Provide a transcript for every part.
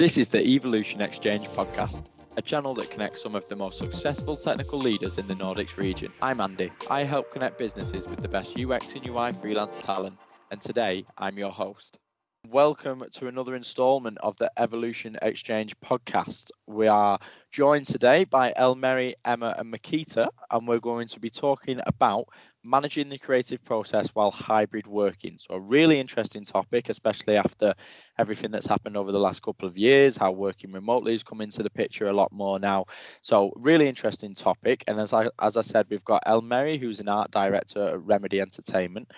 This is the Evolution Exchange podcast, a channel that connects some of the most successful technical leaders in the Nordics region. I'm Andy. I help connect businesses with the best UX and UI freelance talent, and today I'm your host. Welcome to another installment of the Evolution Exchange podcast. We are joined today by Elmeri, Emma, and Makita, and we're going to be talking about managing the creative process while hybrid working. So, a really interesting topic, especially after everything that's happened over the last couple of years, how working remotely has come into the picture a lot more now. So, really interesting topic. And as I as I said, we've got Elmeri, who's an art director at Remedy Entertainment,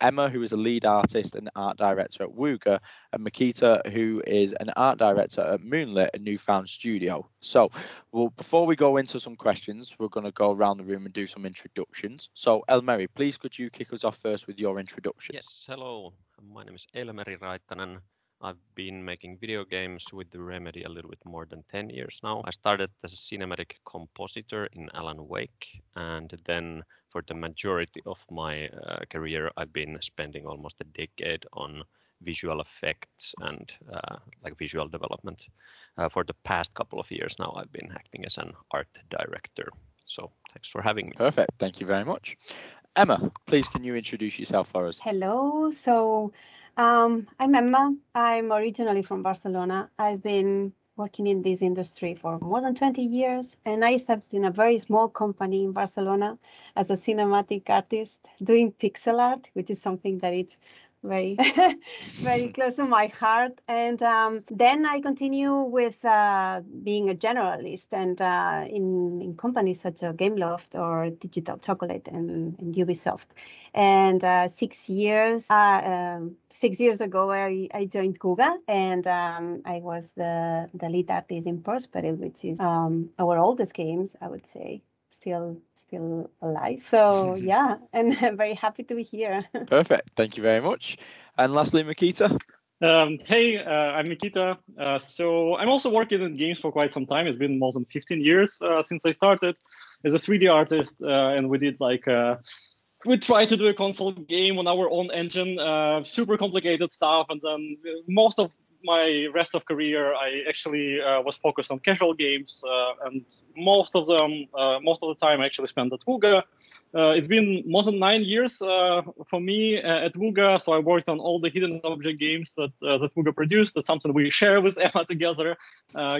Emma, who is a lead artist and art director at Wooga, and Makita, who is an art director at Moonlit, a newfound studio. So, well, before we go into some questions, we're going to go around the room and do some introductions. So, Elmeri, please could you kick us off first with your introduction? Yes, hello. My name is Elmeri Raittanen. I've been making video games with the Remedy a little bit more than 10 years now. I started as a cinematic compositor in Alan Wake, and then for the majority of my uh, career, I've been spending almost a decade on visual effects and uh, like visual development. Uh, for the past couple of years now, I've been acting as an art director. So thanks for having me. Perfect. Thank you very much. Emma, please can you introduce yourself for us? Hello. So um, I'm Emma. I'm originally from Barcelona. I've been working in this industry for more than 20 years, and I started in a very small company in Barcelona as a cinematic artist doing pixel art, which is something that it's very. Very close to my heart. And um, then i continue with uh, being a generalist and uh, in, in companies such as gameloft or digital chocolate and, and ubisoft. And uh, six years uh, um, six years ago i, I joined Wooga and um, i was the, the lead artist in Pearl's Peril, which is um, our oldest games i would say still still alive. So yeah, and I'm very happy to be here. Perfect. Thank you very much. And lastly, Makita. Um, hey, uh, I'm Nikita. Uh, so I'm also working in games for quite some time. It's been more than 15 years uh, since I started as a 3D artist, uh, and we did like uh, we tried to do a console game on our own engine, uh, super complicated stuff, and then most of my rest of career, I actually uh, was focused on casual games, uh, and most of them, uh, most of the time, I actually spent at Wooga. Uh, it's been more than nine years uh, for me at Wooga, so I worked on all the hidden object games that that Wooga produced. That's something we share with Emma together,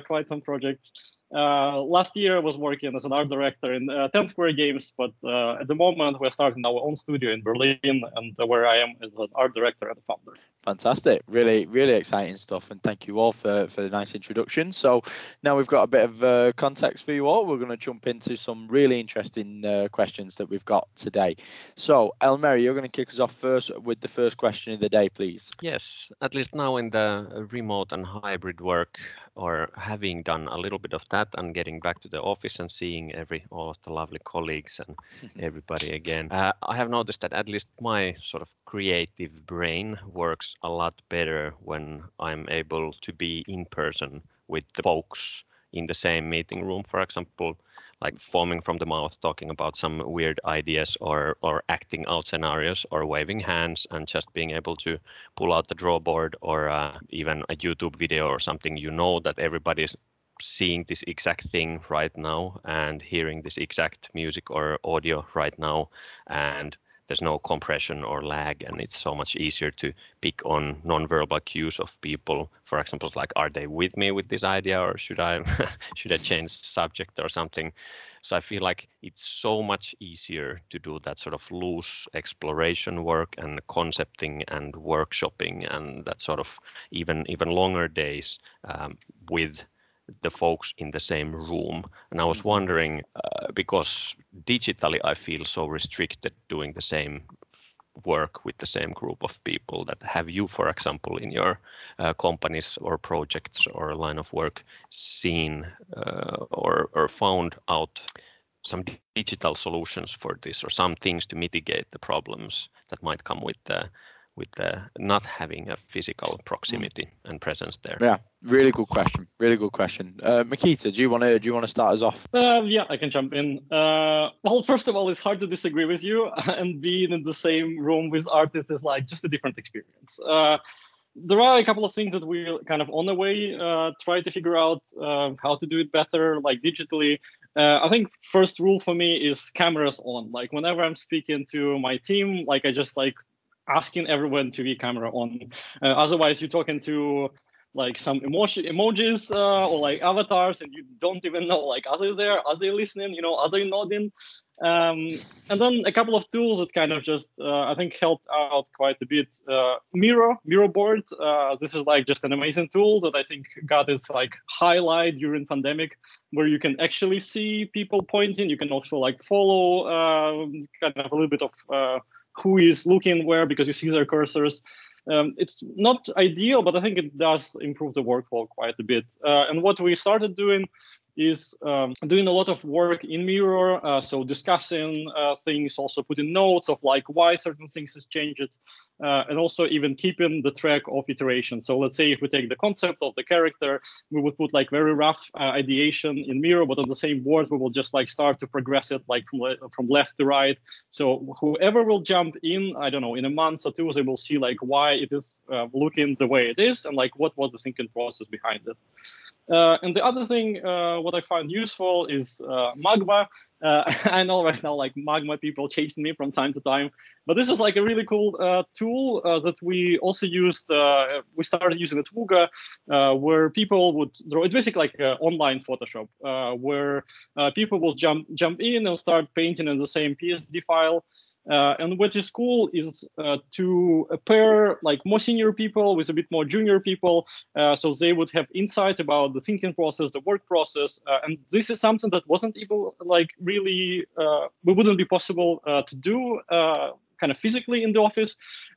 quite some projects. Uh, last year, I was working as an art director in uh, 10 Square Games, but uh, at the moment, we're starting our own studio in Berlin, and where I am as an art director and founder. Fantastic. Really, really exciting stuff. And thank you all for, for the nice introduction. So now we've got a bit of uh, context for you all. We're going to jump into some really interesting uh, questions that we've got today. So, Elmeri, you're going to kick us off first with the first question of the day, please. Yes, at least now in the remote and hybrid work, or having done a little bit of that and getting back to the office and seeing every all of the lovely colleagues and everybody again, uh, I have noticed that at least my sort of creative brain works a lot better when I'm able to be in person with the folks in the same meeting room, for example, like foaming from the mouth, talking about some weird ideas or or acting out scenarios or waving hands and just being able to pull out the draw board or uh, even a YouTube video or something. You know that everybody's seeing this exact thing right now and hearing this exact music or audio right now and there's no compression or lag and it's so much easier to pick on nonverbal cues of people. For example like are they with me with this idea or should i should i change subject or something? So i feel like it's so much easier to do that sort of loose exploration work and concepting and workshopping and that sort of even even longer days um, with the folks in the same room. And I was mm-hmm. wondering, uh, because digitally I feel so restricted doing the same work with the same group of people that have you for example in your uh, companies or projects or line of work seen uh, or, or found out some digital solutions for this or some things to mitigate the problems that might come with the with uh, not having a physical mm. proximity mm. and presence there? Yeah, really good question. Really good question. Uh, Makita, do you want to do you want to start us off? Uh, yeah, I can jump in. Uh, well, first of all, it's hard to disagree with you, and being in the same room with artists is like just a different experience. Uh, there are a couple of things that we're kind of on the way uh, try to figure out uh, how to do it better like digitally uh, i think first rule for me is cameras on like whenever i'm speaking to my team like i just like asking everyone to be camera on. Uh, otherwise you're talking to like some emoji emojis uh, or like avatars and you don't even know like are they there? Are they listening? You know are they nodding? Um, and then a couple of tools that kind of just uh, i think helped out quite a bit uh, miro miro board. Uh, this is like just an amazing tool that i think got its like highlight during pandemic where you can actually see people pointing. You can also like follow um, kind of a little bit of uh, who is looking where because you see their cursors um, it's not ideal, but I think it does improve the workflow quite a bit. Uh, and what we started doing is um, doing a lot of work in Miro, uh, so discussing uh, things, also putting notes of like why certain things has changed, uh, and also even keeping the track of iteration. So let's say if we take the concept of the character, we would put like very rough uh, ideation in Miro, but on the same board we will just like start to progress it like from, le- from left to right. So whoever will jump in, I don't know, in a month or two, they will see like why it is uh, looking the way it is and like what was the thinking process behind it. Uh, and the other thing, uh, what I find useful is uh, Magma. Uh, I know right now, like Magma people chasing me from time to time, but this is like a really cool uh, tool uh, that we also used. Uh, we started using at Wooga, uh, where people would draw. It's basically like uh, online Photoshop, where people will jump jump in and start painting in the same PSD file. and what is cool is to pair like more senior people with a bit more junior people, so they would have insight about the thinking process, the work process, and this is something that wasn't even like really uh, we wouldn't be possible uh, to do uh, kind of physically in the office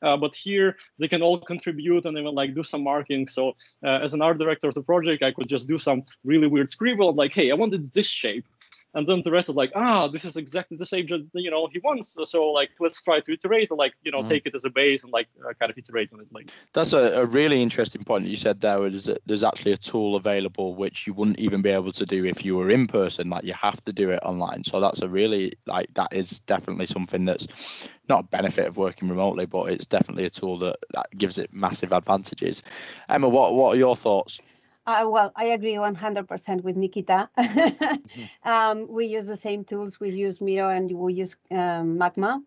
uh, but here they can all contribute and even like do some marking. So uh, as an art director of the project i could just do some really weird scribble like hey i wanted this shape and then the rest is like ah this is exactly the same you know he wants so like let's try to iterate or like you know mm. take it as a base and like uh, kind of iterate on it like. That's a, a really interesting point you said there is that there's actually a tool available which you wouldn't even be able to do if you were in person like you have to do it online. So that's a really like that is definitely something that's not a benefit of working remotely but it's definitely a tool that, that gives it massive advantages. Emma what what are your thoughts uh, well, I agree 100% with Nikita. mm-hmm. um, we use the same tools. We use Miro and we use um, Magma.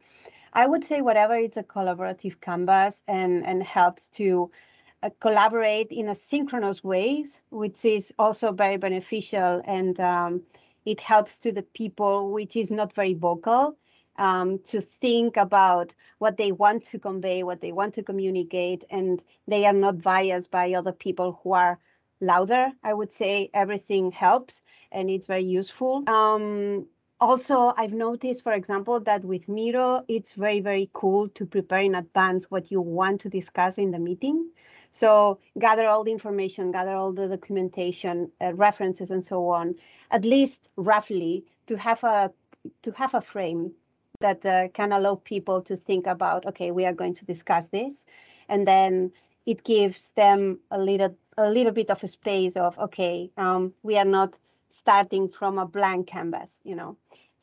I would say whatever it's a collaborative canvas and, and helps to uh, collaborate in a synchronous ways, which is also very beneficial. And um, it helps to the people, which is not very vocal, um, to think about what they want to convey, what they want to communicate, and they are not biased by other people who are louder. I would say everything helps and it's very useful. Um, also, I've noticed, for example, that with Miro, it's very, very cool to prepare in advance what you want to discuss in the meeting. So gather all the information, gather all the documentation, uh, references, and so on. At least roughly to have a to have a frame that uh, can allow people to think about. Okay, we are going to discuss this, and then it gives them a little a little bit of a space of okay um, we are not starting from a blank canvas you know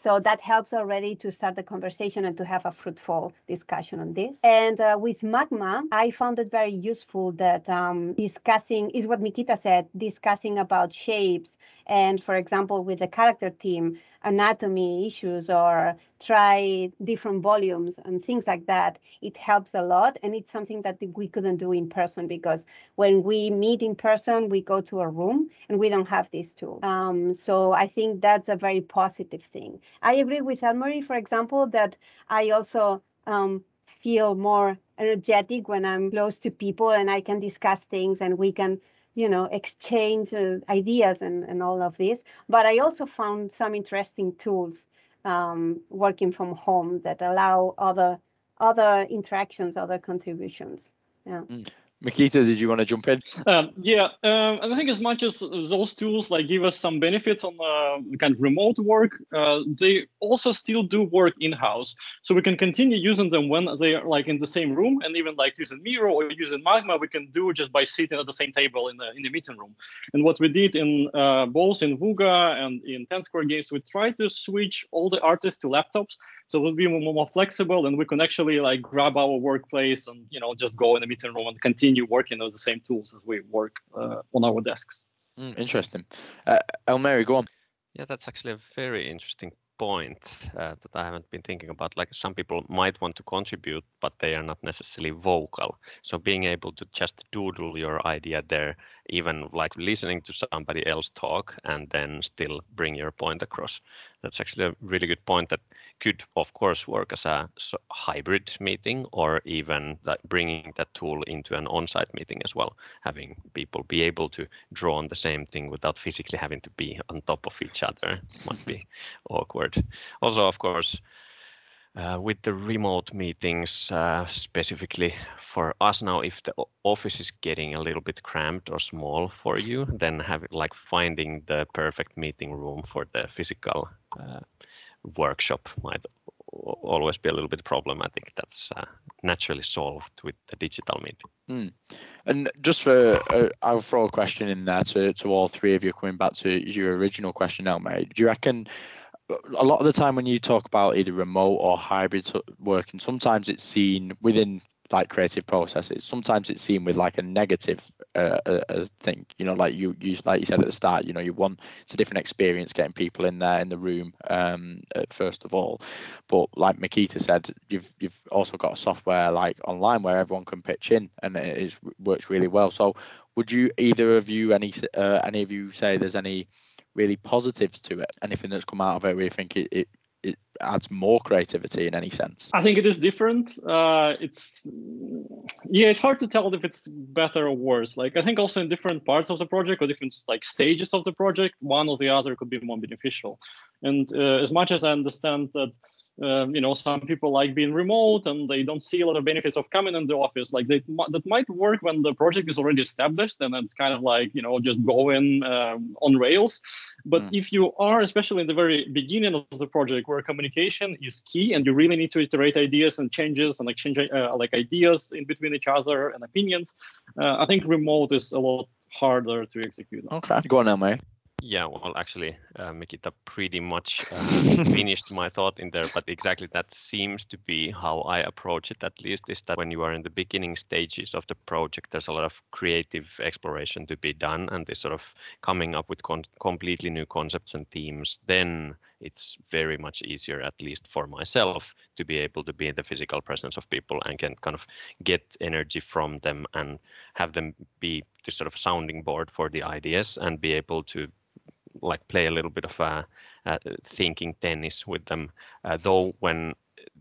so that helps already to start the conversation and to have a fruitful discussion on this. And uh, with Magma, I found it very useful that um, discussing is what Nikita said, discussing about shapes. And for example, with the character team, anatomy issues or try different volumes and things like that, it helps a lot. And it's something that we couldn't do in person because when we meet in person, we go to a room and we don't have this tool. Um, so I think that's a very positive thing. I agree with Elmeri, for example, that I also um, feel more energetic when I'm close to people and I can discuss things and we can you know exchange uh, ideas and, and all of this. But i also found some interesting tools um, working from home that allow other other interactions other contributions. Yeah. Mm. Mikita, did you want to jump in? Um, yeah, um, and I think as much as those tools like give us some benefits on uh, kind of remote work, uh, they also still do work in house. So we can continue using them when they are like in the same room, and even like using Miro or using Magma, we can do just by sitting at the same table in the in the meeting room. And what we did in uh, both in Wooga and in Ten Square Games, we tried to switch all the artists to laptops, so we'll be more, more flexible, and we can actually like grab our workplace and you know just go in the meeting room and continue continue working with the same tools as we work uh, on our desks. Mm, interesting. Uh, Elmeri, go on. Yeah, that's actually a very interesting point uh, that I haven't been thinking about. Like some people might want to contribute, but they are not necessarily vocal. So being able to just doodle your idea there, even like listening to somebody else talk and then still bring your point across. That's actually a really good point that could, of course, work as a hybrid meeting or even that bringing that tool into an on-site meeting as well, having people be able to draw on the same thing without physically having to be on top of each other might be awkward. Also, of course, uh, with the remote meetings, uh, specifically for us now, if the office is getting a little bit cramped or small for you, then have like finding the perfect meeting room for the physical uh, workshop might always be a little bit problematic. That's uh, naturally solved with the digital meeting. Mm. And just for, uh, I'll throw a question in there to, to all three of you, coming back to your original question, Elmeri. Do you reckon a lot of the time when you talk about either remote or hybrid working, sometimes it's seen within like creative processes. Sometimes it's seen with like a negative uh, uh, thing. You know, like you, you like you said at the start. You know, you want it's a different experience getting people in there in the room um, first of all. But like Mikita said, you've you've also got a software like online where everyone can pitch in, and it is, works really well. So, would you either of you any uh, any of you say there's any really positives to it? Anything that's come out of it you think it, it it adds more creativity in any sense? I think it is different. Uh, it's yeah, it's hard to tell if it's better or worse. Like I think also in different parts of the project or different like stages of the project, one or the other could be more beneficial. And uh, as much as I understand that um, you know some people like being remote and they don't see a lot of benefits of coming in the office. Like they that might work when the project is already established and it's kind of like you know just going um, on rails. But mm. if you are especially in the very beginning of the project where communication is key and you really need to iterate ideas and changes and exchange uh, like ideas in between each other and opinions uh, i think remote is a lot harder to execute okay. Go on now mate yeah, well, actually, uh, Mikita pretty much uh, finished my thought in there, but exactly that seems to be how I approach it. At least is that when you are in the beginning stages of the project, there's a lot of creative exploration to be done, and this sort of coming up with con- completely new concepts and themes. Then it's very much easier, at least for myself, to be able to be in the physical presence of people and can kind of get energy from them and have them be the sort of sounding board for the ideas and be able to like play a little bit of a, a thinking tennis with them. Uh, though when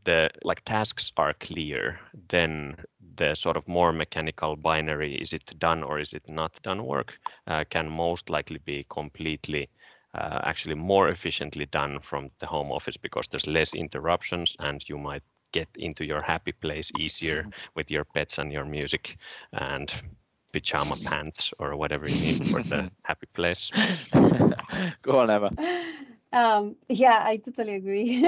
the like tasks are clear, then the sort of more mechanical binary is it done or is it not done work uh, can most likely be completely uh, actually more efficiently done from the home office because there's less interruptions and you might get into your happy place easier with your pets and your music and pajama pants or whatever you need for the happy place. Go on, Emma. Um, yeah, I totally agree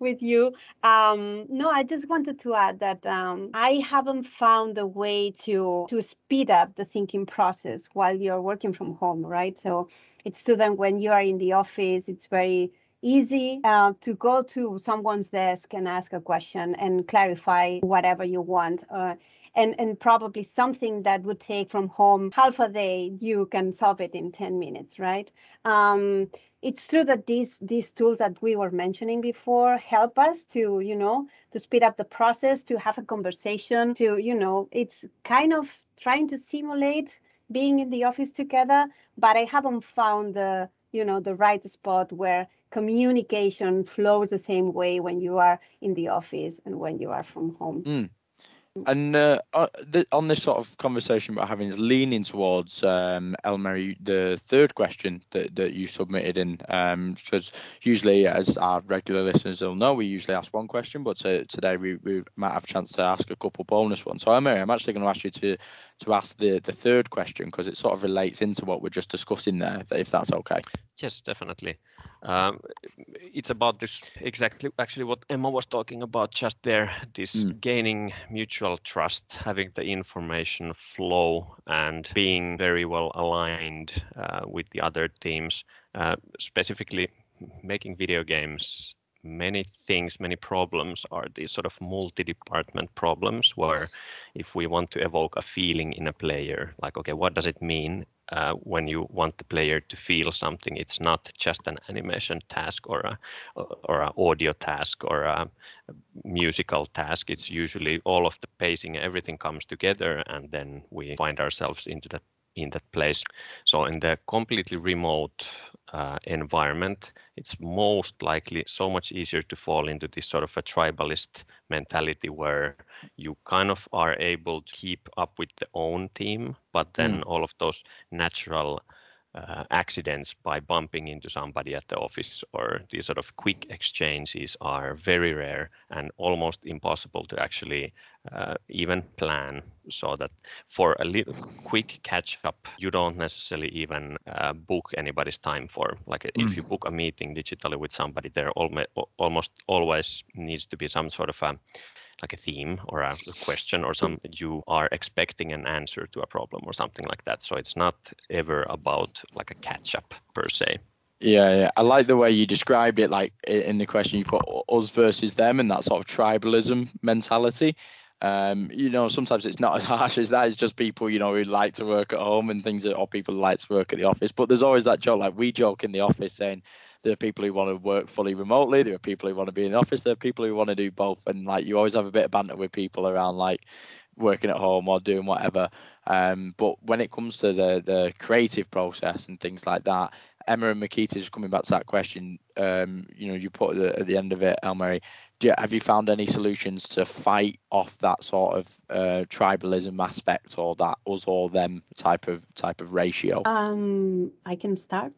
with you. Um, no, I just wanted to add that um, I haven't found a way to to speed up the thinking process while you're working from home, right? So it's true that when you are in the office, it's very easy uh, to go to someone's desk and ask a question and clarify whatever you want. Uh, and, and probably something that would take from home half a day, you can solve it in 10 minutes, right? Um, it's true that these these tools that we were mentioning before help us to you know to speed up the process to have a conversation to you know it's kind of trying to simulate being in the office together but i haven't found the you know the right spot where communication flows the same way when you are in the office and when you are from home mm. And uh, uh on this sort of conversation we're having is leaning towards um, the third question that, that you submitted in, because um, usually, as our regular listeners will know, we usually ask one question, but to, today we, we might have a chance to ask a couple bonus ones. So, Elmeri, I'm actually going to ask you to to ask the, the third question because it sort of relates into what we're just discussing there, if that's okay. Yes, definitely. Um, it's about this exactly actually what Emma was talking about just there this mm. gaining mutual trust, having the information flow, and being very well aligned uh, with the other teams. Uh, specifically, making video games many things, many problems are these sort of multi-department problems where if we want to evoke a feeling in a player, like, okay, what does it mean uh, when you want the player to feel something? It's not just an animation task or a or an audio task or a musical task. It's usually all of the pacing, everything comes together, and then we find ourselves into that in that place. So in the completely remote uh, environment, it's most likely so much easier to fall into this sort of a tribalist mentality where you kind of are able to keep up with the own team, but then mm. all of those natural uh, accidents by bumping into somebody at the office or these sort of quick exchanges are very rare and almost impossible to actually uh, even plan so that for a little quick catch up you don't necessarily even uh, book anybody's time for like mm. if you book a meeting digitally with somebody there almost always needs to be some sort of a like a theme or a question or some you are expecting an answer to a problem or something like that so it's not ever about like a catch up per se yeah, yeah, I like the way you described it. Like in the question, you put us versus them, and that sort of tribalism mentality. Um, you know, sometimes it's not as harsh as that. It's just people, you know, who like to work at home and things, that, or people like to work at the office. But there's always that joke, like we joke in the office, saying there are people who want to work fully remotely. There are people who want to be in the office. There are people who want to do both. And like you always have a bit of banter with people around like working at home or doing whatever. Um, but when it comes to the the creative process and things like that, Emma and Mikita, just coming back to that question, um, you know, you put at the, at the end of it, Elmeri, you, have you found any solutions to fight off that sort of uh, tribalism aspect or that us or them type of type of ratio? Um, I can start.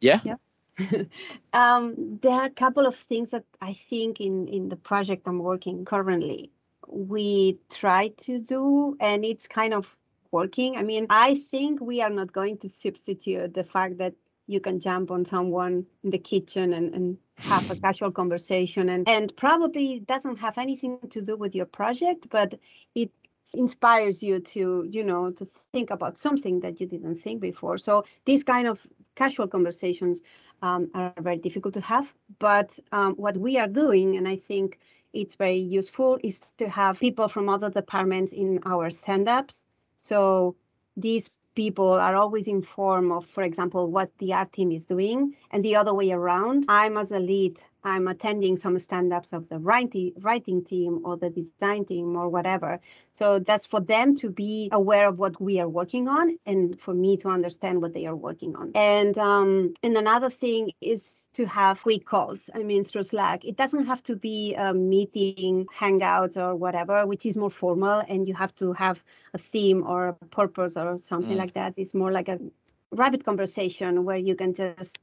Yeah. Yeah. um, there are a couple of things that I think in, in the project I'm working currently, we try to do, and it's kind of working. I mean, I think we are not going to substitute the fact that you can jump on someone in the kitchen and, and have a casual conversation and, and probably doesn't have anything to do with your project, but it inspires you to you know to think about something that you didn't think before so these kind of casual conversations um, are very difficult to have. But um, what we are doing, and I think it's very useful, is to have people from other departments in our stand-ups. So these people are always informed of, for example, what the art team is doing, and the other way around. I'm as a lead I'm attending some stand-ups of the writing writing team or the design team or whatever. So just for them to be aware of what we are working on and for me to understand what they are working on. And um, and another thing is to have quick calls. I mean, through Slack, it doesn't have to be a meeting, hangouts or whatever, which is more formal, and you have to have a theme or a purpose or something mm. like that. It's more like a rapid conversation where you can just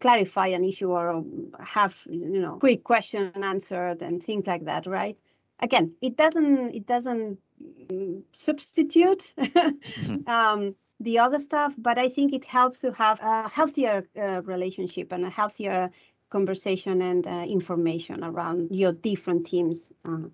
clarify an issue or have you know quick question answered and things like that right again it doesn't it doesn't substitute mm-hmm. um, the other stuff but i think it helps to have a healthier uh, relationship and a healthier conversation and uh, information around your different teams uh,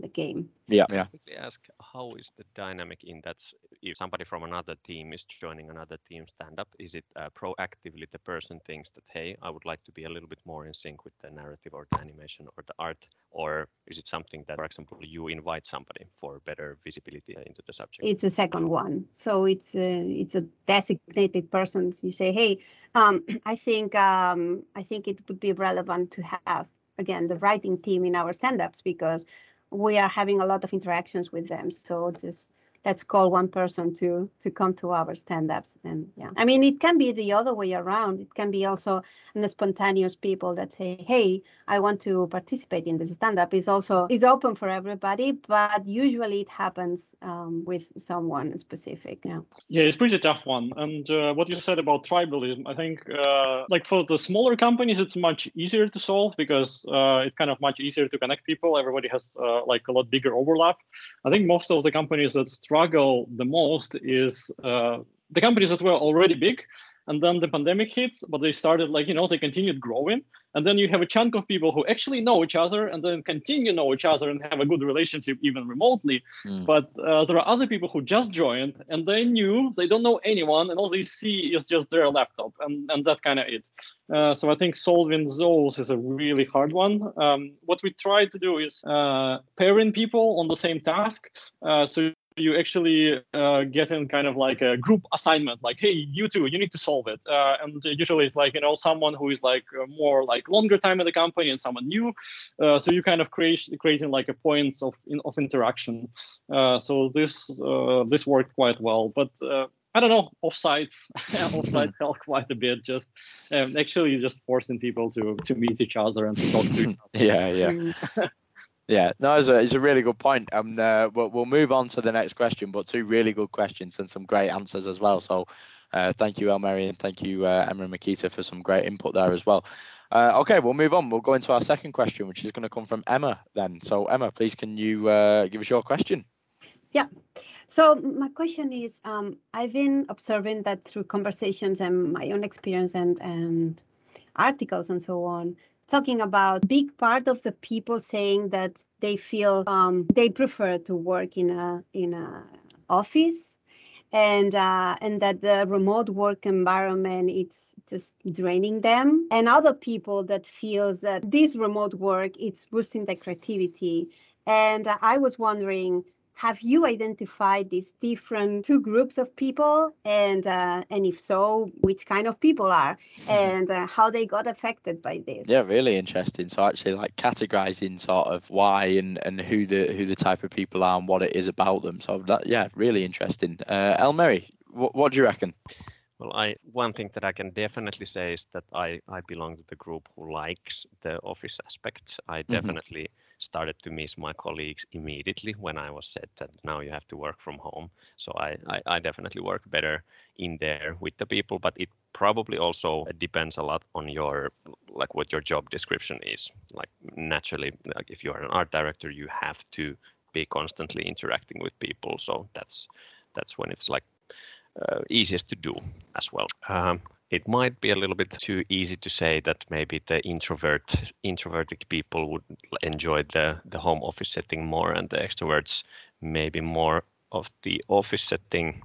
the game yeah. Yeah. quickly ask how is the dynamic in that if somebody from another team is joining another team stand up is it uh, proactively the person thinks that hey i would like to be a little bit more in sync with the narrative or the animation or the art or is it something that for example you invite somebody for better visibility into the subject? It's a second one. So it's a, it's a designated person. You say hey um, i think um, i think it would be relevant to have again the writing team in our stand-ups because we are having a lot of interactions with them. So just let's call one person to to come to our stand-ups and yeah. I mean it can be the other way around. It can be also the spontaneous people that say hey i want to participate in this stand-up. Is also is open for everybody but usually it happens um, with someone specific yeah. Yeah it's pretty tough one. And uh, what you said about tribalism i think uh, like for the smaller companies it's much easier to solve because uh, it's kind of much easier to connect people. Everybody has uh, like a lot bigger overlap. I think most of the companies that struggle the most is uh, the companies that were already big and then the pandemic hits but they started like you know they continued growing and then you have a chunk of people who actually know each other and then continue know each other and have a good relationship even remotely. Mm. but uh, there are other people who just joined and they knew they don't know anyone and all they see is just their laptop and, and that's kind of it. Uh, so i think solving those is a really hard one. Um, what we try to do is uh, pairing people on the same task uh, so you actually uh, get in kind of like a group assignment like hey you two you need to solve it uh, and usually it's like you know someone who is like uh, more like longer time in the company and someone new uh, so you kind of create creating like a points of in, of interaction uh, so this uh, this worked quite well but I don't know, offsites, offsites help quite a bit. Just um, actually just forcing people to to meet each other and to talk to each other. yeah, yeah. Yeah, no, it's a, it's a really good point. Um, uh, we'll, we'll move on to the next question, but two really good questions and some great answers as well. So, uh, thank you, Elmeri, and thank you, uh, Emma and Mikita, for some great input there as well. Uh, okay, we'll move on. We'll go into our second question, which is going to come from Emma then. So, Emma, please, can you uh, give us your question? Yeah. So, my question is um, I've been observing that through conversations and my own experience and, and articles and so on, talking about big part of the people saying that they feel um, they prefer to work in a in a office and uh, and that the remote work environment it's just draining them. And other people that feels that this remote work it's boosting their creativity. And i was wondering have you identified these different two groups of people? And uh, and if so which kind of people are? Mm-hmm. and uh, how they got affected by this? Yeah really interesting. So actually like categorizing sort of why and and who the who the type of people are and what it is about them. So that yeah really interesting. Uh elmeri what, what do you reckon? Well, I one thing that I can definitely say is that I I belong to the group who likes the office aspect. I mm-hmm. definitely mm-hmm started to miss my colleagues immediately when I was said that now you have to work from home. So I, I, I definitely work better in there with the people, but it probably also depends a lot on your like what your job description is. Like naturally, like if you are an art director, you have to be constantly interacting with people. So that's that's when it's like uh, easiest to do as well. Um, it might be a little bit too easy to say that maybe the introvert introverted people would enjoy the the home office setting more and the extroverts maybe more of the office setting.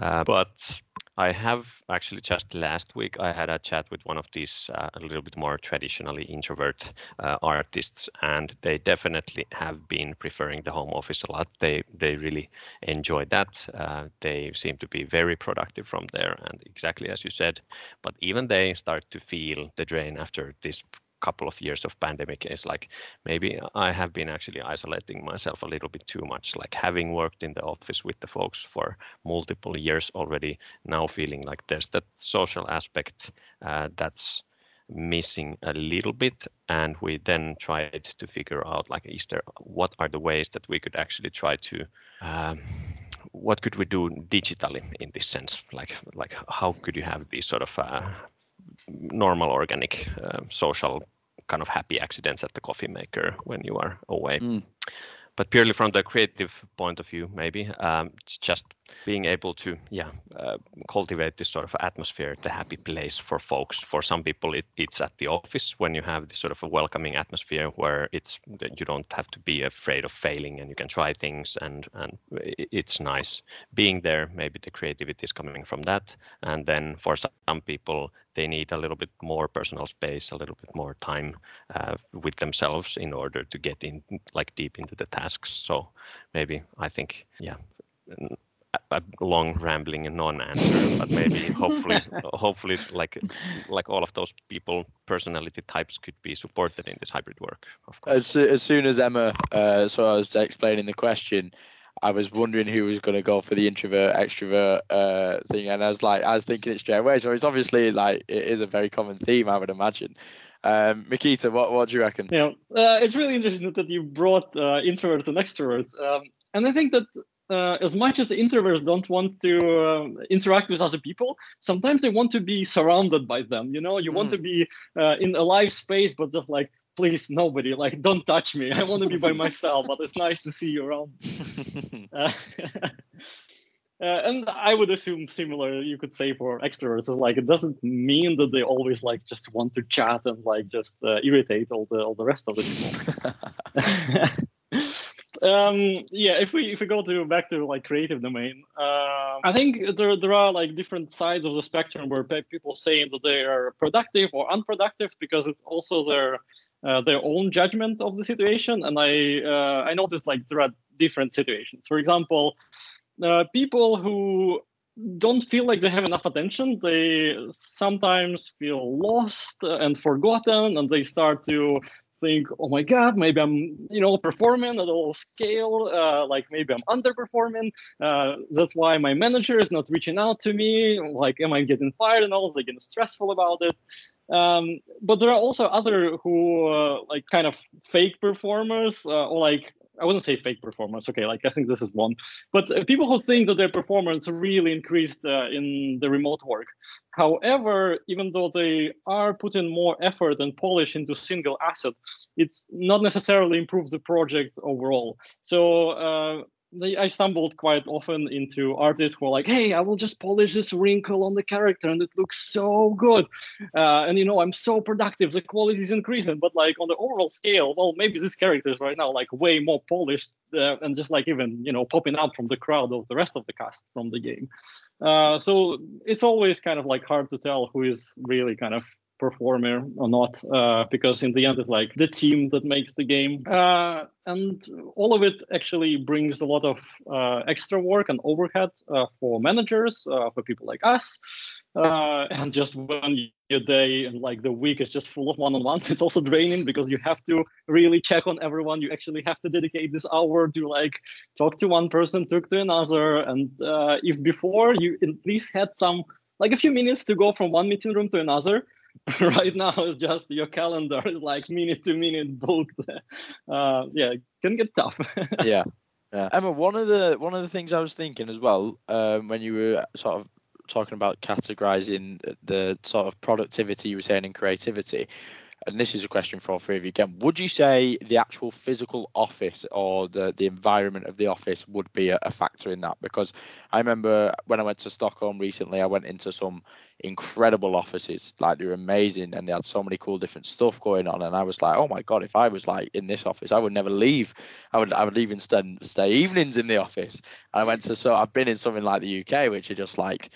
Uh, but I have actually just last week I had a chat with one of these uh, a little bit more traditionally introvert uh, artists, and they definitely have been preferring the home office a lot. They they really enjoy that. Uh, they seem to be very productive from there, and exactly as you said. But even they start to feel the drain after this couple of years of pandemic is like maybe I have been actually isolating myself a little bit too much, like having worked in the office with the folks for multiple years already, now feeling like there's that social aspect uh, that's missing a little bit. And we then tried to figure out like is there what are the ways that we could actually try to um, what could we do digitally in this sense? Like like how could you have these sort of uh, normal organic uh, social kind of happy accidents at the coffee maker when you are away. Mm but purely from the creative point of view, maybe um, just being able to, yeah, uh, cultivate this sort of atmosphere, the happy place for folks. For some people, it, it's at the office when you have this sort of a welcoming atmosphere where it's you don't have to be afraid of failing and you can try things and and it's nice being there. Maybe the creativity is coming from that, and then for some people, they need a little bit more personal space, a little bit more time uh, with themselves in order to get in like deep into the tasks. So maybe I think, yeah, a long rambling non-answer, but maybe hopefully, hopefully, like like all of those people, personality types could be supported in this hybrid work. Of course. As as soon as Emma, uh, so I was explaining the question, I was wondering who was going to go for the introvert extrovert uh, thing, and I was like, I was thinking it straight away. So it's obviously like it is a very common theme, I would imagine. Um, Mikita, what what do you reckon? Yeah, uh, it's really interesting that you brought uh, introverts and extroverts, um, and I think that uh, as much as introverts don't want to uh, interact with other people, sometimes they want to be surrounded by them. You know, you mm. want to be uh, in a live space, but just like please nobody like don't touch me i want to be by myself but it's nice to see you around uh, uh, and I would assume similar you could say for extroverts is like it doesn't mean that they always like just want to chat and like just uh, irritate all the all the rest of the people. um, yeah, if we if we go to back to like creative domain, uh, I think there there are like different sides of the spectrum where people saying that they are productive or unproductive because it's also their uh, their own judgment of the situation. And I uh, I noticed like there are different situations. For example, uh, people who don't feel like they have enough attention. They sometimes feel lost and forgotten, and they start to think, oh my God, maybe I'm, you know, performing at a little scale, uh, like maybe I'm underperforming. Uh, that's why my manager is not reaching out to me. Like, am I getting fired and all? They getting stressful about it. Um, but there are also other who uh, like kind of fake performers uh, or like I wouldn't say fake performance. Okay, like I think this is one, but uh, people who think that their performance really increased uh, in the remote work. However, even though they are putting more effort and polish into single asset, it's not necessarily improves the project overall. So uh, they, I stumbled quite often into artists who are like, "Hey, I will just polish this wrinkle on the character, and it looks so good." Uh, and you know, I'm so productive. The quality is increasing, but like on the overall scale, well, maybe this character is right now like way more polished uh, and just like even you know popping out from the crowd of the rest of the cast from the game. Uh, so it's always kind of like hard to tell who is really kind of performer or not uh, because in the end it's like the team that makes the game. Uh, and all of it actually brings a lot of uh, extra work and overhead uh, for managers uh, for people like us. Uh, and just when your day and like the week is just full of one-on-ones it's also draining because you have to really check on everyone. You actually have to dedicate this hour to like talk to one person talk to another. And if before you at least had some like a few minutes to go from one meeting room to another right now it's just your calendar is like minute to minute booked. Uh, yeah it can get tough. Yeah yeah. Emma one of the one of the things i was thinking as well um, when you were sort of talking about categorizing the sort of productivity you were saying in creativity and this is a question for all three of you. Again would you say the actual physical office or the, the environment of the office would be a, a, factor in that? Because i remember when i went to stockholm recently i went into some incredible offices. Like they were amazing and they had so many cool different stuff going on. And i was like oh my god if i was like in this office i would never leave. I would i would even stay, stay evenings in the office. And i went to so i've been in something like the uk which are just like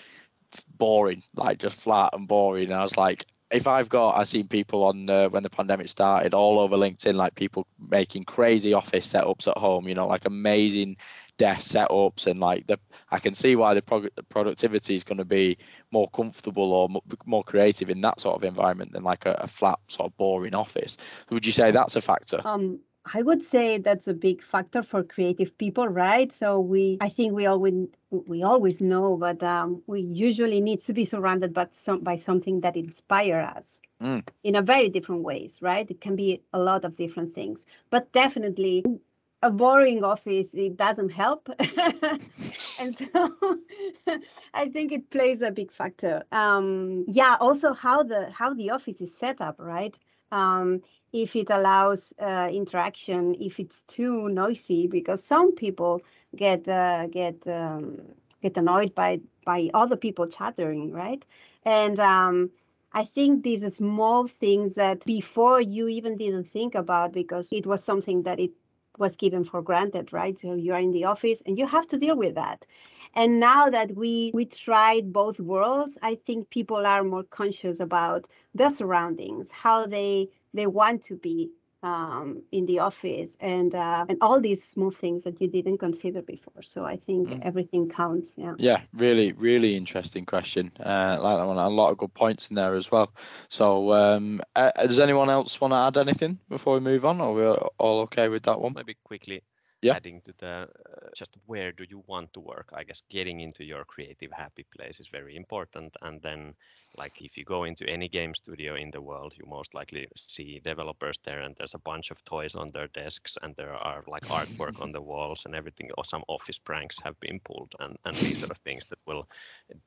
boring like just flat and boring. And i was like if I've got, I've seen people on uh, when the pandemic started all over LinkedIn, like people making crazy office setups at home, you know, like amazing desk setups, and like the, I can see why the pro- productivity is going to be more comfortable or m- more creative in that sort of environment than like a, a, flat, sort of boring office. Would you say that's a factor? Um, I would say that's a big factor for creative people, right? So we, I think we always we always know, but um, we usually need to be surrounded by some by something that inspire us mm. in a very different ways, right? It can be a lot of different things, but definitely a boring office it doesn't help and so i think it plays a big factor um, yeah also how the how the office is set up right um, if it allows uh, interaction, if it's too noisy, because some people get uh, get um, get annoyed by by other people chattering, right? And um, I think these small things that before you even didn't think about because it was something that it was given for granted, right? So you are in the office and you have to deal with that. And now that we we tried both worlds, I think people are more conscious about the surroundings, how they they want to be um, in the office and uh, and all these small things that you didn't consider before. So I think mm. everything counts. Yeah. Yeah, really, really interesting question. Uh, like that one, a lot of good points in there as well. So um, uh, does anyone else want to add anything before we move on, or we're all okay with that one? Maybe quickly yeah. adding to the uh, just where do you want to work i guess getting into your creative happy place is very important and then like if you go into any game studio in the world you most likely see developers there and there's a bunch of toys on their desks and there are like artwork on the walls and everything or some office pranks have been pulled and and these sort of things that will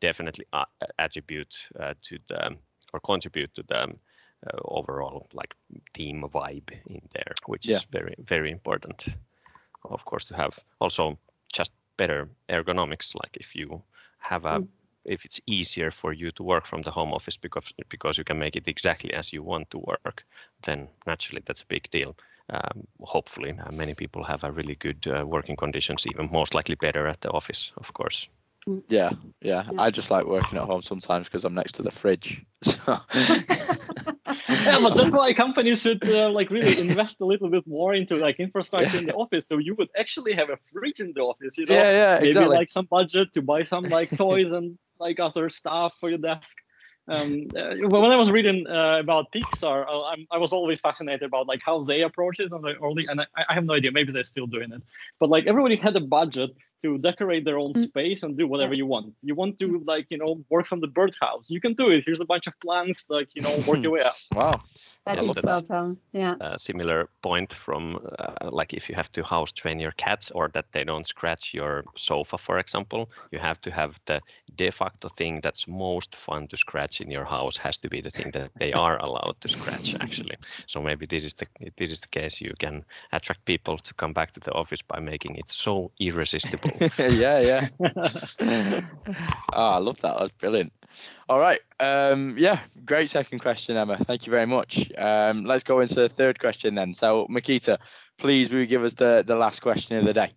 definitely uh, attribute uh, to the or contribute to the uh, overall like team vibe in there which yeah. is very very important of course, to have also just better ergonomics like if you have a mm. if it's easier for you to work from the home office because because you can make it exactly as you want to work then naturally that's a big deal um, hopefully uh, many people have a really good uh, working conditions even most likely better at the office of course mm. yeah, yeah, yeah. I just like working at home sometimes because I'm next to the fridge. So. yeah, but that's why companies should uh, like really invest a little bit more into like infrastructure yeah. in the office, so you would actually have a fridge in the office. You know, yeah, yeah, maybe exactly. like some budget to buy some like toys and like other stuff for your desk um, uh, when I was reading uh, about Pixar, uh, I, I, was always fascinated about like how they approach it and early, and I, I, have no idea, maybe they're still doing it, but like everybody had a budget to decorate their own mm. space and do whatever you want. You want to like you know work from the birdhouse, you can do it. Here's a bunch of planks, like you know work your way out. Wow. That is awesome. Yeah. A similar point from uh, like if you have to house train your cats or that they don't scratch your sofa, for example, you have to have the de facto thing that's most fun to scratch in your house has to be the thing that they are allowed to scratch actually. So maybe this is the this is the case. You can attract people to come back to the office by making it so irresistible. yeah, yeah. oh, I love that. That's brilliant. All right. Um, yeah, great second question, Emma. Thank you very much. Um, let's go into the third question then. So, Mikita, please will you give us the, the last question of the day?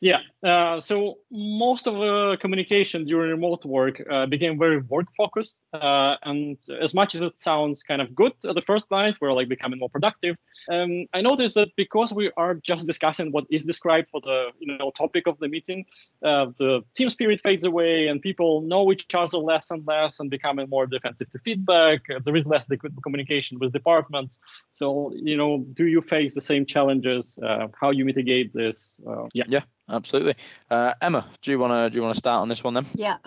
Yeah. Uh, so most of the communication during remote work uh, became very work focused. Uh, and as much as it sounds kind of good at the first glance, we're like becoming more productive. Um, I noticed that because we are just discussing what is described for the you know topic of the meeting, uh, the team spirit fades away and people know each other less and less and becoming more defensive to feedback. Uh, there is less communication with departments. So you know, do you face the same challenges? How you mitigate this? yeah. Yeah absolutely. Uh, Emma, do you want to do you want to start on this one then? Yeah,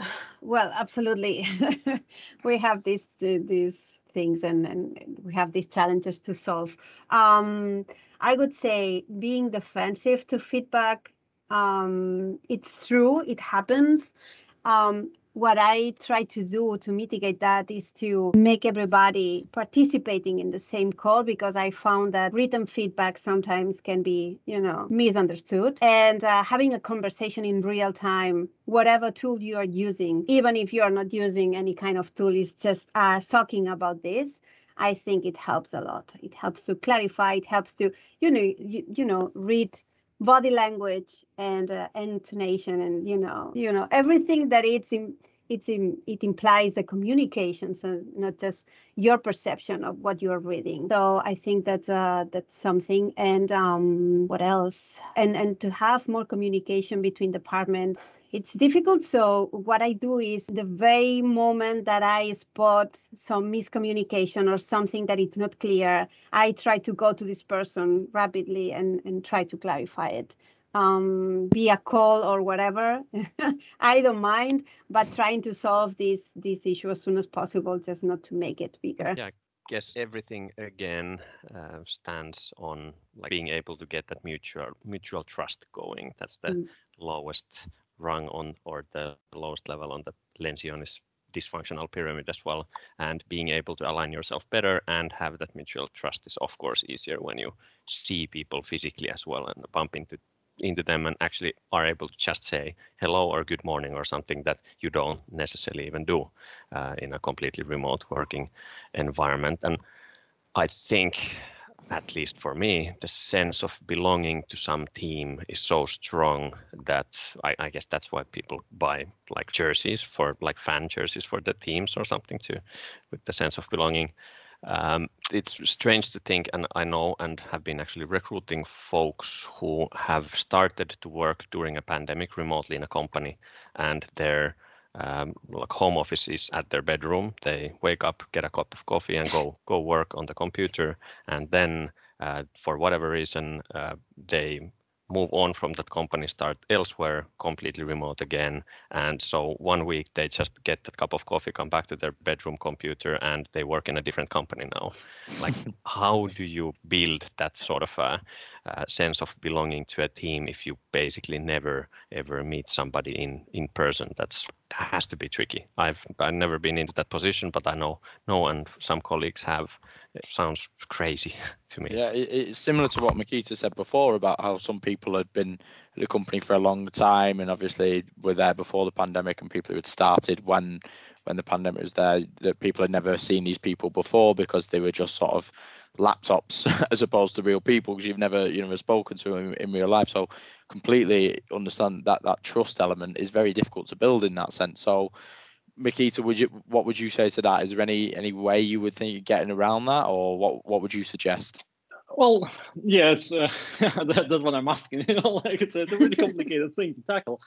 well, absolutely. we have these these things and and we have these challenges to solve. Um, I would say being defensive to feedback. Um, it's true, it happens. Um, what I try to do to mitigate that is to make everybody participating in the same call because I found that written feedback sometimes can be, you know, misunderstood. And uh, having a conversation in real time, whatever tool you are using, even if you are not using any kind of tool, is just uh, talking about this. I think it helps a lot. It helps to clarify. It helps to, you know, you, you know, read body language and uh, intonation and you know you know everything that it's in it's in, it implies the communication. So not just your perception of what you're reading. So i think that's uh that's something. And um what else? And and to have more communication between departments it's difficult. So what I do is the very moment that I spot some miscommunication or something that it's not clear, I try to go to this person rapidly and, and try to clarify it. Um, via call or whatever. I don't mind, but trying to solve this this issue as soon as possible, just not to make it bigger. Yeah, guess everything again uh, stands on like being able to get that mutual mutual trust going. That's the mm. lowest rung on or the lowest level on the Lencioni dysfunctional pyramid as well. And being able to align yourself better and have that mutual trust is of course easier when you see people physically as well and bump into into them and actually are able to just say hello or good morning or something that you don't necessarily even do uh, in a completely remote working environment. And i think at least for me, the sense of belonging to some team is so strong that I, I, guess that's why people buy like jerseys for like fan jerseys for the teams or something too, with the sense of belonging. Um, it's strange to think, and I know and have been actually recruiting folks who have started to work during a pandemic remotely in a company, and their um, like home office is at their bedroom. They wake up, get a cup of coffee, and go go work on the computer. And then, uh, for whatever reason, uh, they move on from that company, start elsewhere, completely remote again. And so one week they just get that cup of coffee, come back to their bedroom computer, and they work in a different company now. Like, how do you build that sort of a, a, sense of belonging to a team if you basically never ever meet somebody in in person? That's has to be tricky. I've I've never been into that position, but I know know and some colleagues have it sounds crazy to me. Yeah, it's similar to what Mikita said before about how some people had been at the company for a long time and obviously were there before the pandemic and people who had started when when the pandemic was there that people had never seen these people before because they were just sort of laptops as opposed to real people because you've never you know spoken to them in, in real life so completely understand that that trust element is very difficult to build in that sense so Mikita, would you what would you say to that? Is there any any way you would think getting around that, or what what would you suggest? Well, yeah, it's uh, that, that's what I'm asking. You know, like it's a, it's a really complicated thing to tackle.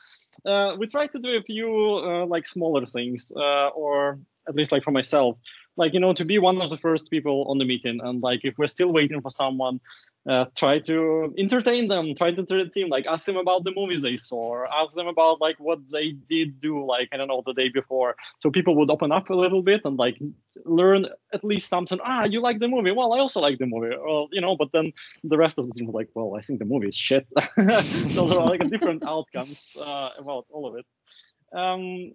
Uh, we try to do a few uh, like smaller things, uh, or at least like for myself, like you know, to be one of the first people on the meeting, and like if we're still waiting for someone, uh, try to entertain them try to entertain like ask them about the movies they saw or ask them about like what they did do like i don't know the day before. So people would open up a little bit and like learn at least something ah you like the movie. Well i also like the movie. Well you know but then the rest of the team were like well i think the movie is shit. So there are like different outcomes uh, about all of it. Um,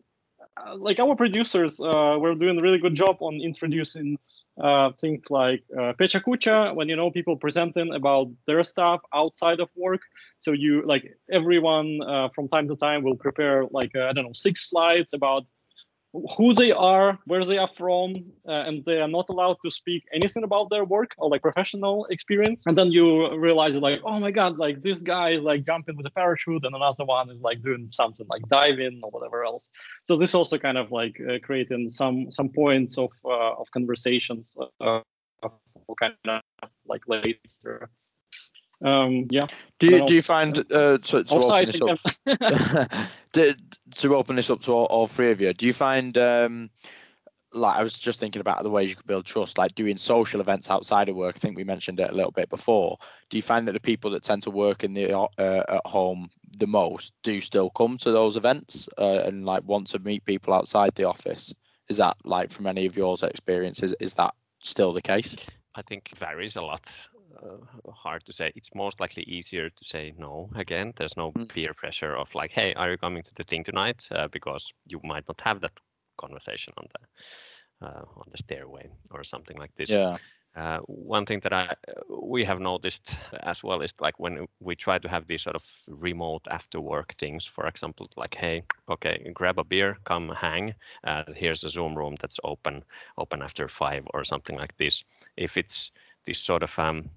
like our producers uh, were doing a really good job on introducing uh, things like uh, Pecha Kucha, when you know people presenting about their stuff outside of work. So you like everyone uh, from time to time will prepare like uh, I don't know six slides about who they are, where they are from, uh, and they are not allowed to speak anything about their work or like professional experience. And then you realize like, oh my god, like this guy is like jumping with a parachute, and another one is like doing something like diving or whatever else. So this also kind of like uh, creating some some points of uh, of conversations, uh, kind of like later. Um, yeah. Do you, do you find uh, to, to open this up to, to, open this up to all, all, three of you? Do you find um, like I was just thinking about the ways you could build trust, like doing social events outside of work. I think we mentioned it a little bit before. Do you find that the people that tend to work in the uh, at home the most do still come to those events uh, and like want to meet people outside the office? Is that like from any of yours experiences? Is that still the case? I think varies a lot hard to say. It's most likely easier to say no. Again, there's no mm. peer pressure of like, hey, are you coming to the thing tonight? Uh, because you might not have that conversation on the uh, on the stairway or something like this. Yeah. Uh, one thing that I we have noticed as well is like when we try to have these sort of remote after work things, for example, like hey, okay, grab a beer, come hang. Uh, here's a Zoom room that's open open after five or something like this. If it's this sort of um,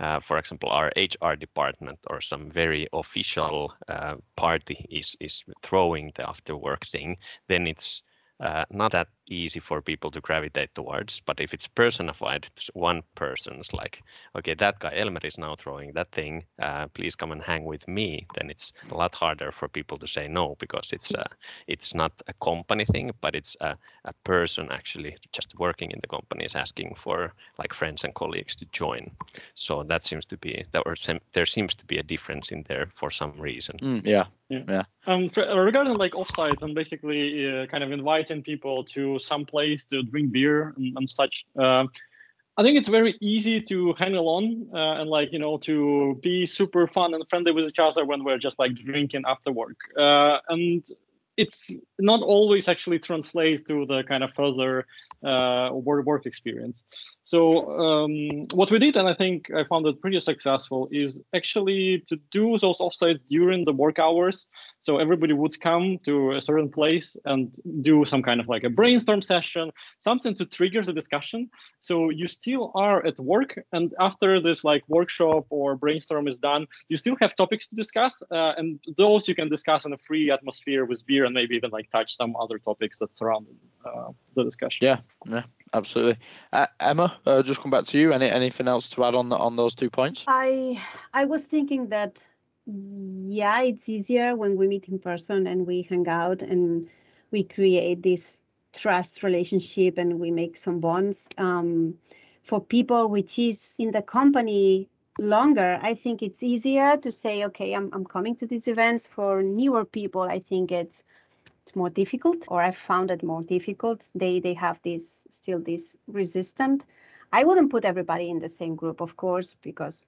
uh, for example, our HR department or some very official uh, party is is throwing the after work thing, then it's uh, not that easy for people to gravitate towards. But if it's personified, it's one person's like, okay, that guy Elmer is now throwing that thing. Uh, please come and hang with me. Then it's a lot harder for people to say no because it's uh, it's not a company thing, but it's a, a person actually just working in the company is asking for like friends and colleagues to join. So that seems to be that or sem- there seems to be a difference in there for some reason. Mm, yeah, yeah, yeah. Um, for, regarding like offsite and basically uh, kind of inviting people to some place to drink beer and, and such. Uh, I think it's very easy to hang along uh, and like you know to be super fun and friendly with each other when we're just like drinking after work. Uh, and it's not always actually translates to the kind of further uh, work experience. So um, what we did, and I think I found it pretty successful, is actually to do those offsites during the work hours. So everybody would come to a certain place and do some kind of like a brainstorm session, something to trigger the discussion. So you still are at work, and after this like workshop or brainstorm is done, you still have topics to discuss, uh, and those you can discuss in a free atmosphere with beer and maybe even like touch some other topics that surround uh, the discussion. Yeah, yeah, absolutely. Uh, Emma, uh, just come back to you. Any anything else to add on the, on those two points? I I was thinking that yeah, it's easier when we meet in person and we hang out and we create this trust relationship and we make some bonds. Um, for people which is in the company longer, I think it's easier to say, okay, I'm, I'm coming to these events. For newer people, I think it's it's more difficult, or I found it more difficult. They they have this still this resistant. I wouldn't put everybody in the same group, of course, because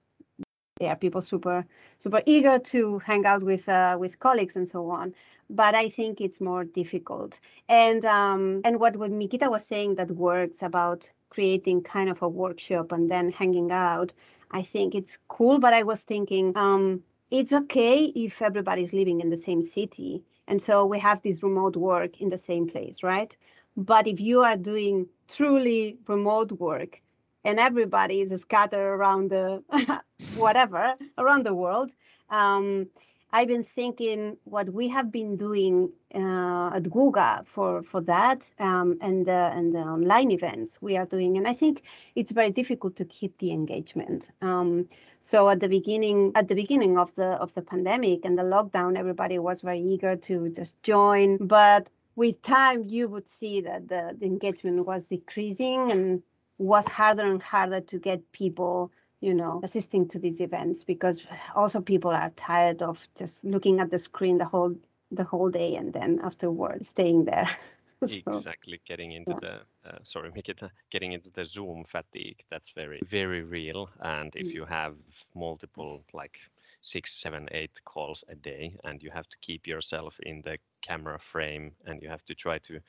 there are people super super eager to hang out with uh, with colleagues and so on. But I think it's more difficult. And um, and what what Mikita was saying that works about creating kind of a workshop and then hanging out, I think it's cool. But I was thinking, um, it's okay if everybody's living in the same city. And so we have this remote work in the same place, right? But if you are doing truly remote work and everybody is scattered around the whatever around the world, um, I've been thinking what we have been doing uh, at Google for for that um, and the and the online events we are doing, and I think it's very difficult to keep the engagement. Um, so at the beginning at the beginning of the of the pandemic and the lockdown, everybody was very eager to just join, but with time you would see that the, the engagement was decreasing and was harder and harder to get people you know assisting to these events because also people are tired of just looking at the screen the whole the whole day and then afterwards staying there so, exactly getting into yeah. the uh, sorry Mikita, getting into the zoom fatigue that's very very real and if mm. you have multiple like six seven eight calls a day and you have to keep yourself in the camera frame and you have to try to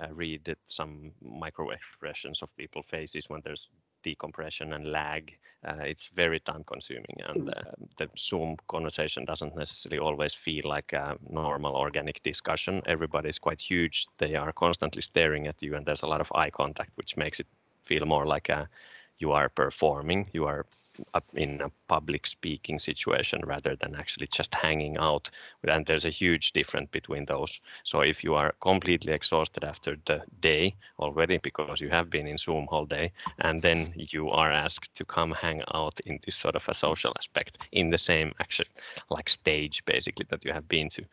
uh, read some micro expressions of people's faces when there's decompression and lag. Uh, it's very time consuming and uh, the Zoom conversation doesn't necessarily always feel like a normal organic discussion. Everybody's quite huge. They are constantly staring at you and there's a lot of eye contact, which makes it feel more like a, you are performing, you are in a public speaking situation rather than actually just hanging out. And there's a huge difference between those. So if you are completely exhausted after the day already because you have been in Zoom all day, and then you are asked to come hang out in this sort of a social aspect in the same actually like stage basically that you have been to,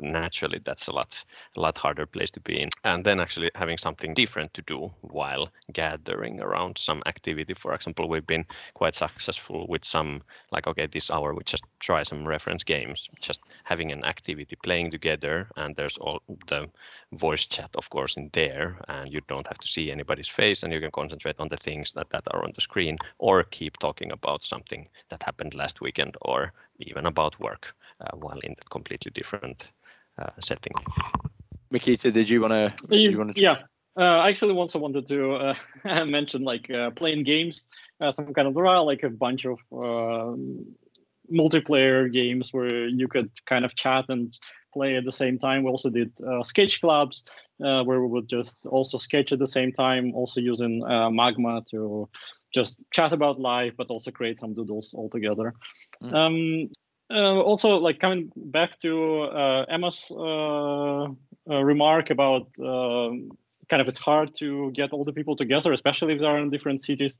naturally that's a lot a lot harder place to be in. And then actually having something different to do while gathering around some activity. For example, we've been quite successful with some like okay this hour we just try some reference games just having an activity playing together and there's all the voice chat of course in there and you don't have to see anybody's face and you can concentrate on the things that, that are on the screen or keep talking about something that happened last weekend or even about work uh, while in a completely different uh, setting Mikita, did you want to? Yeah, uh, I actually also wanted to uh, mention like uh, playing games, uh, some kind of there are like a bunch of um, multiplayer games where you could kind of chat and play at the same time. We also did uh, sketch clubs uh, where we would just also sketch at the same time, also using Magma to just chat about life, but also create some doodles all together. Mm. Um, uh, also, like coming back to uh, Emma's uh, remark about um, kind of it's hard to get all the people together, especially if they are in different cities.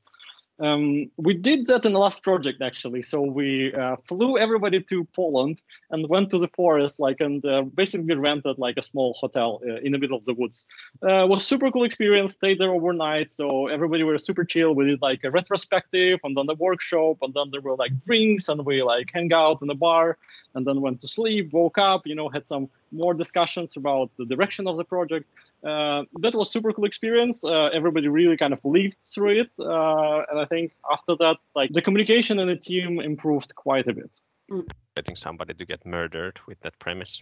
Um, we did that in the last project actually. So we uh, flew everybody to Poland and went to the forest, like, and uh, basically rented like a small hotel uh, in the middle of the woods. Uh, was super cool experience. Stayed there overnight, so everybody were super chill. We did like a retrospective and then the workshop, and then there were like drinks, and we like hang out in the bar, and then went to sleep. Woke up, you know, had some more discussions about the direction of the project uh, that was super cool experience. Uh, everybody really kind of lived through it, uh, and I think after that, like the communication in the team improved quite a bit. Getting somebody to get murdered with that premise.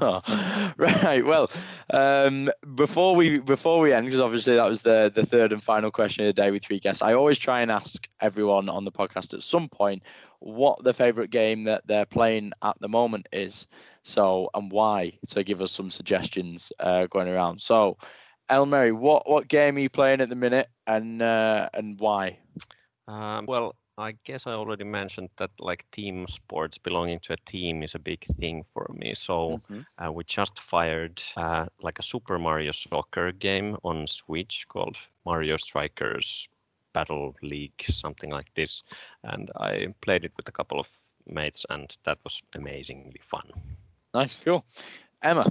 oh, right. Well, um, before we before we end, because obviously that was the the third and final question of the day with three guests. I always try and ask everyone on the podcast at some point what the favorite game that they're playing at the moment is. So and why to give us some suggestions uh, going around. So, Elmeri, what what game are you playing at the minute and uh, and why? Um, well, I guess I already mentioned that like team sports, belonging to a team is a big thing for me. So mm-hmm. uh, we just fired uh, like a Super Mario Soccer game on Switch called Mario Strikers Battle League, something like this, and I played it with a couple of mates, and that was amazingly fun. Nice, cool. Emma.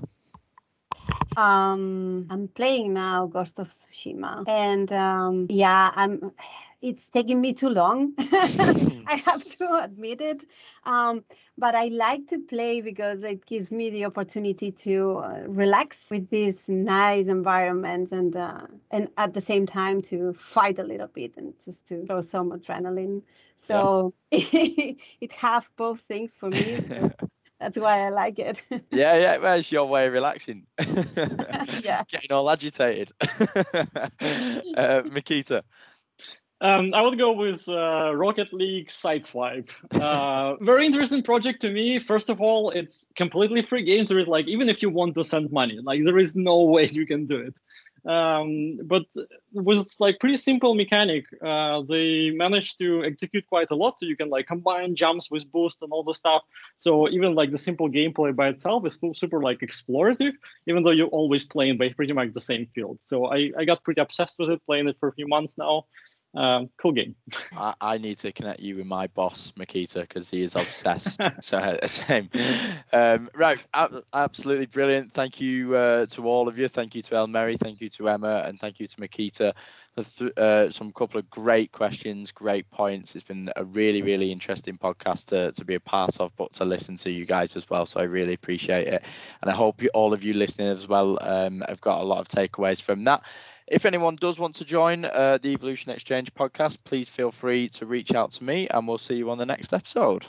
Um, I'm playing now Ghost of Tsushima, and um, yeah, I'm. It's taking me too long. I have to admit it. Um, but I like to play because it gives me the opportunity to uh, relax with this nice environment and uh, and at the same time to fight a little bit and just to throw some adrenaline. So yeah. it have both things for me. So That's why I like it. yeah, yeah. Well, it's your way of relaxing. yeah. Getting all agitated. uh, Mikita. Um, I would go with uh, Rocket League Sideswipe. Uh, very interesting project to me. First of all, it's completely free game. There is like even if you want to send money, like there is no way you can do it. Um, but with like pretty simple mechanic, uh, they managed to execute quite a lot. So you can like combine jumps with boost and all the stuff. So even like the simple gameplay by itself is still super like explorative, even though you're always playing by pretty much the same field. So I, I got pretty obsessed with it, playing it for a few months now um, cool game. I, I, need to connect you with my boss, Mikita, because he is obsessed. so same. Um, right, ab- absolutely brilliant. Thank you uh, to all of you. Thank you to Elmeri. Thank you to Emma, and thank you to Makita. Th- uh, some couple of great questions, great points. It's been a really, really interesting podcast to, to be a part of, but to listen to you guys as well. So I really appreciate it, and I hope you, all of you listening as well um, have got a lot of takeaways from that. If anyone does want to join uh, the Evolution Exchange podcast, please feel free to reach out to me and we'll see you on the next episode.